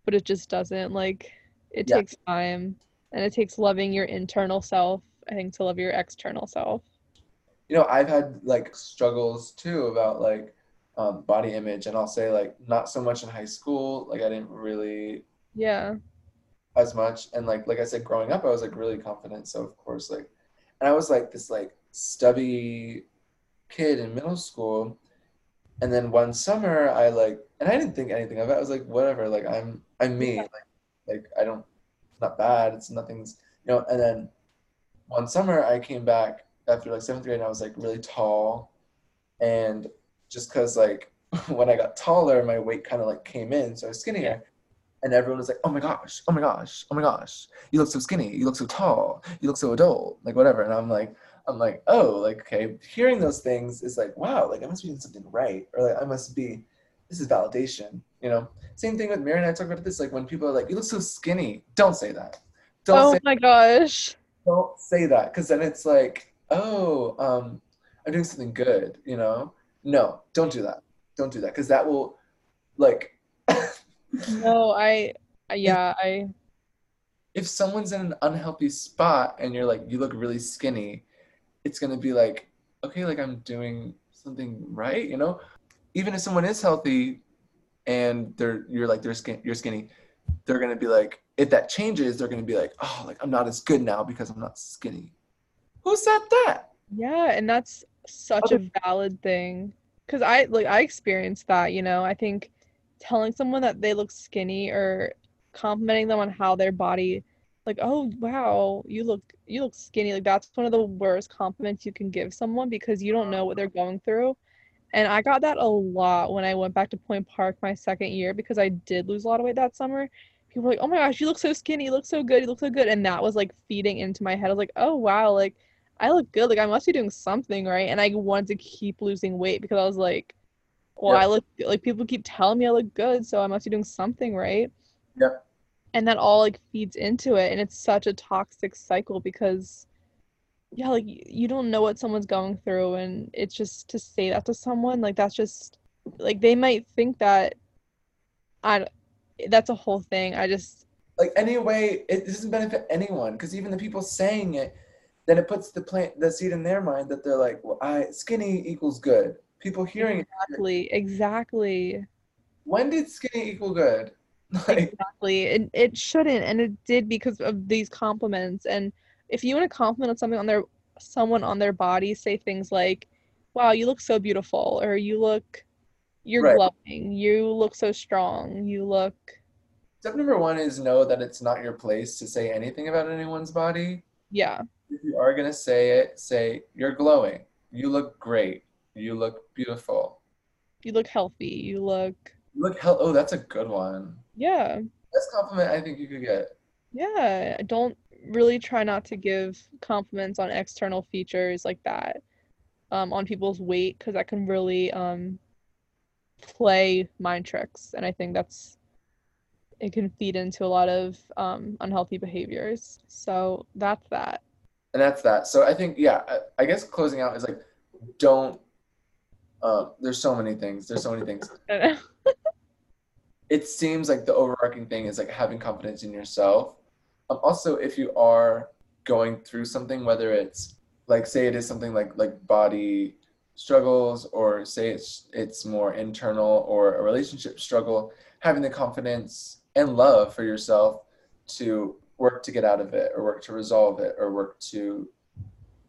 but it just doesn't. Like it yeah. takes time and it takes loving your internal self i think to love your external self. You know i've had like struggles too about like um, body image. And i'll say like not so much in high school like i didn't really yeah. as much. And like like i said growing up i was like really confident. So of course like and i was like this like stubby kid in middle school. And then one summer i like and i didn't think anything of it. I was like whatever. Like i'm i'm me. Like, like i don't not bad it's nothing's you know and then one summer i came back after like seventh grade and i was like really tall and just because like (laughs) when i got taller my weight kind of like came in so i was skinnier and everyone was like, "Oh my gosh, oh my gosh, oh my gosh, you look so skinny, you look so tall, you look so adult, like whatever." And I'm like, I'm like, oh, like okay, hearing those things is like, wow, like I must be doing something right, or like I must be, this is validation, you know. Same thing with Mary and I talk about this, like when people are like, "You look so skinny," don't say that. Don't oh my that. gosh. Don't say that, because then it's like, oh, um, I'm doing something good, you know. No, don't do that. Don't do that, because that will, like. (laughs) no, I yeah, I if someone's in an unhealthy spot and you're like you look really skinny, it's going to be like okay, like I'm doing something right, you know? Even if someone is healthy and they're you're like they're skin, you're skinny, they're gonna be like if that changes, they're gonna be like, oh, like I'm not as good now because I'm not skinny. Who said that? Yeah, and that's such a valid thing because I like I experienced that. You know, I think telling someone that they look skinny or complimenting them on how their body like oh wow you look you look skinny like that's one of the worst compliments you can give someone because you don't know what they're going through and i got that a lot when i went back to point park my second year because i did lose a lot of weight that summer. People were like oh my gosh you look so skinny you look so good you look so good. And that was like feeding into my head. I was like oh wow like i look good. Like i must be doing something right? And i wanted to keep losing weight because i was like well i look like people keep telling me i look good so i must be doing something right? Yeah. And that all like feeds into it and it's such a toxic cycle because yeah like you don't know what someone's going through and it's just to say that to someone like that's just like they might think that i that's a whole thing i just like anyway it doesn't benefit anyone because even the people saying it then it puts the plant the seed in their mind that they're like well i skinny equals good people hearing exactly it, exactly when did skinny equal good (laughs) like, exactly. It it shouldn't, and it did because of these compliments. And if you want to compliment on something on their someone on their body, say things like, "Wow, you look so beautiful," or "You look, you're right. glowing," "You look so strong," "You look." Step number one is know that it's not your place to say anything about anyone's body. Yeah. If you are gonna say it, say you're glowing. You look great. You look beautiful. You look healthy. You look. You look hell. Oh, that's a good one. Yeah. Best compliment I think you could get. Yeah. Don't really try not to give compliments on external features like that um, on people's weight because that can really um, play mind tricks. And I think that's it can feed into a lot of um, unhealthy behaviors. So that's that. And that's that. So I think, yeah, I, I guess closing out is like, don't. Um, there's so many things. There's so many things. (laughs) it seems like the overarching thing is like having confidence in yourself. Um, also, if you are going through something, whether it's like say it is something like like body struggles, or say it's it's more internal or a relationship struggle, having the confidence and love for yourself to work to get out of it, or work to resolve it, or work to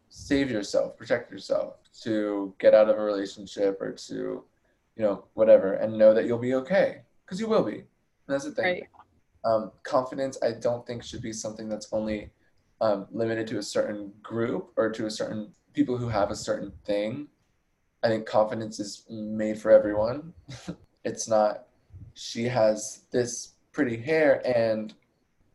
save yourself, protect yourself, to get out of a relationship, or to you know whatever, and know that you'll be okay because you will be. And that's the thing. Right. Um, confidence, I don't think should be something that's only um, limited to a certain group or to a certain people who have a certain thing. I think confidence is made for everyone. (laughs) it's not she has this pretty hair and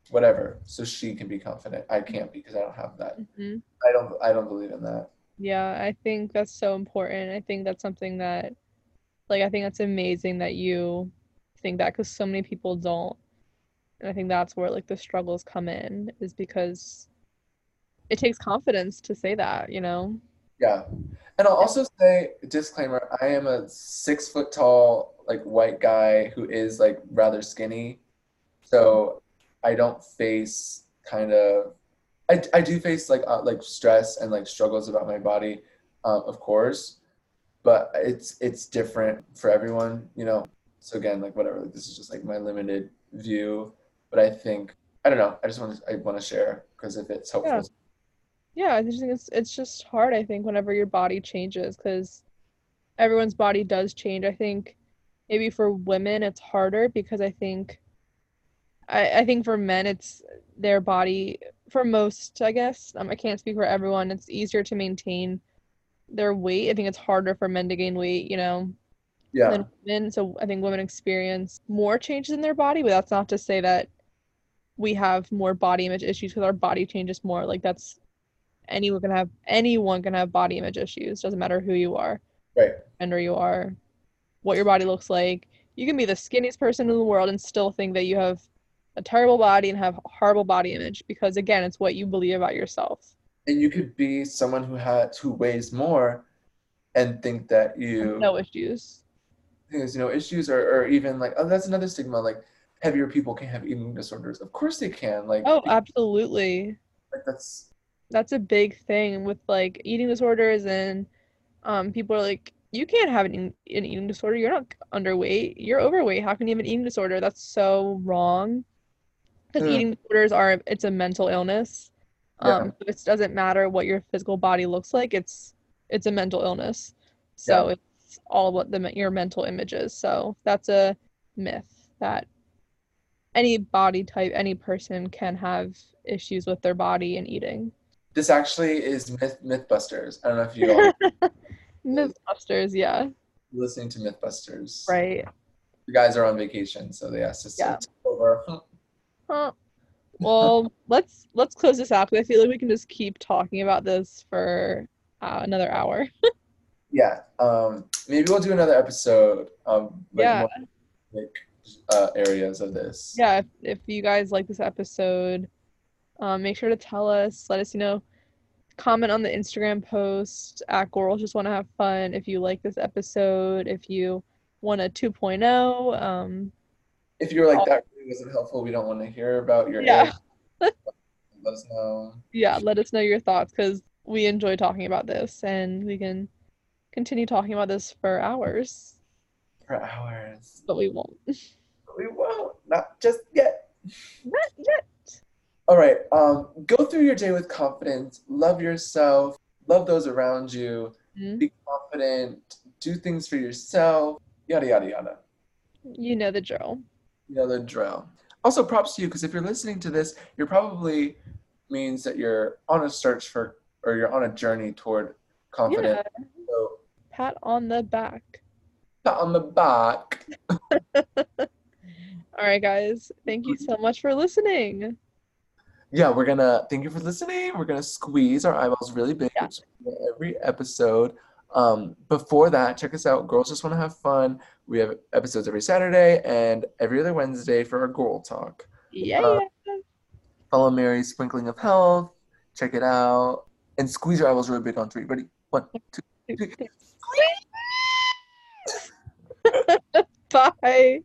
whatever, so she can be confident. I can't because I don't have that. Mm-hmm. I don't. I don't believe in that. Yeah, I think that's so important. I think that's something that, like, I think that's amazing that you think that because so many people don't and i think that's where like the struggles come in is because it takes confidence to say that you know? Yeah. And i'll also say disclaimer i am a six foot tall like white guy who is like rather skinny. So i don't face kind of i, I do face like uh, like stress and like struggles about my body um, of course but it's it's different for everyone you know? So again, like whatever, like, this is just like my limited view, but I think I don't know. I just want to I want to share because if it's helpful. Yeah. yeah, I just think it's it's just hard. I think whenever your body changes, because everyone's body does change. I think maybe for women it's harder because I think I, I think for men it's their body for most I guess um, I can't speak for everyone it's easier to maintain their weight I think it's harder for men to gain weight you know yeah. than women. So I think women experience more changes in their body, but that's not to say that we have more body image issues because our body changes more. Like that's anyone can have anyone can have body image issues. Doesn't matter who you are, right? Gender you are, what your body looks like. You can be the skinniest person in the world and still think that you have a terrible body and have horrible body image because again, it's what you believe about yourself. And you could be someone who has who weighs more and think that you no issues things, you know, issues or, or even like, oh, that's another stigma. Like heavier people can have eating disorders. Of course they can. Like, oh, absolutely. Like that's, that's a big thing with like eating disorders and um, people are like you can't have an, eating- an eating disorder. You're not underweight. You're overweight. How can you have an eating disorder? That's so wrong. Because Yeah. eating disorders are it's a mental illness. Yeah. Um, so it doesn't matter what your physical body looks like. It's it's a mental illness. So it's all what the your mental images. So that's a myth that any body type, any person can have issues with their body and eating. This actually is Myth Mythbusters. I don't know if you all (laughs) Mythbusters, yeah, listening to Mythbusters. right. The guys are on vacation, so they asked us Yeah. to take over. Huh. Well, (laughs) let's let's close this out because I feel like we can just keep talking about this for uh, another hour. (laughs) Yeah. Um, maybe we'll do another episode. Um, like Yeah. more, like uh, areas of this. yeah, if, if you guys like this episode, um, make sure to tell us. Let us you know. Comment on the Instagram post at Girls Just Want to Have Fun if you like this episode. If you want a 2.0, um, If you're like that really wasn't helpful, we don't want to hear about your Yeah. (laughs) let us know. yeah, let us know your thoughts because we enjoy talking about this and we can continue talking about this for hours, For hours. but we won't. (laughs) We won't. Not just yet. Not yet. All right. Um, go through your day with confidence. Love yourself. Love those around you. Mhm. Be confident. Do things for yourself. Yada yada yada. You know the drill. You know the drill. Also, props to you because if you're listening to this, you're probably means that you're on a search for or you're on a journey toward confidence. Yeah. So Pat on the back. pat on the back. (laughs) All right, guys. Thank you so much for listening. Yeah, we're gonna thank you for listening. We're gonna squeeze our eyeballs really big Yeah. every episode. Um, before that, check us out. Girls just want to have fun. We have episodes every Saturday and every other Wednesday for our girl talk. Yeah. Uh, Follow Mary's Sprinkling of Health. Check it out. And squeeze your eyeballs really big on three. Ready? One, two, three. (laughs) Bye.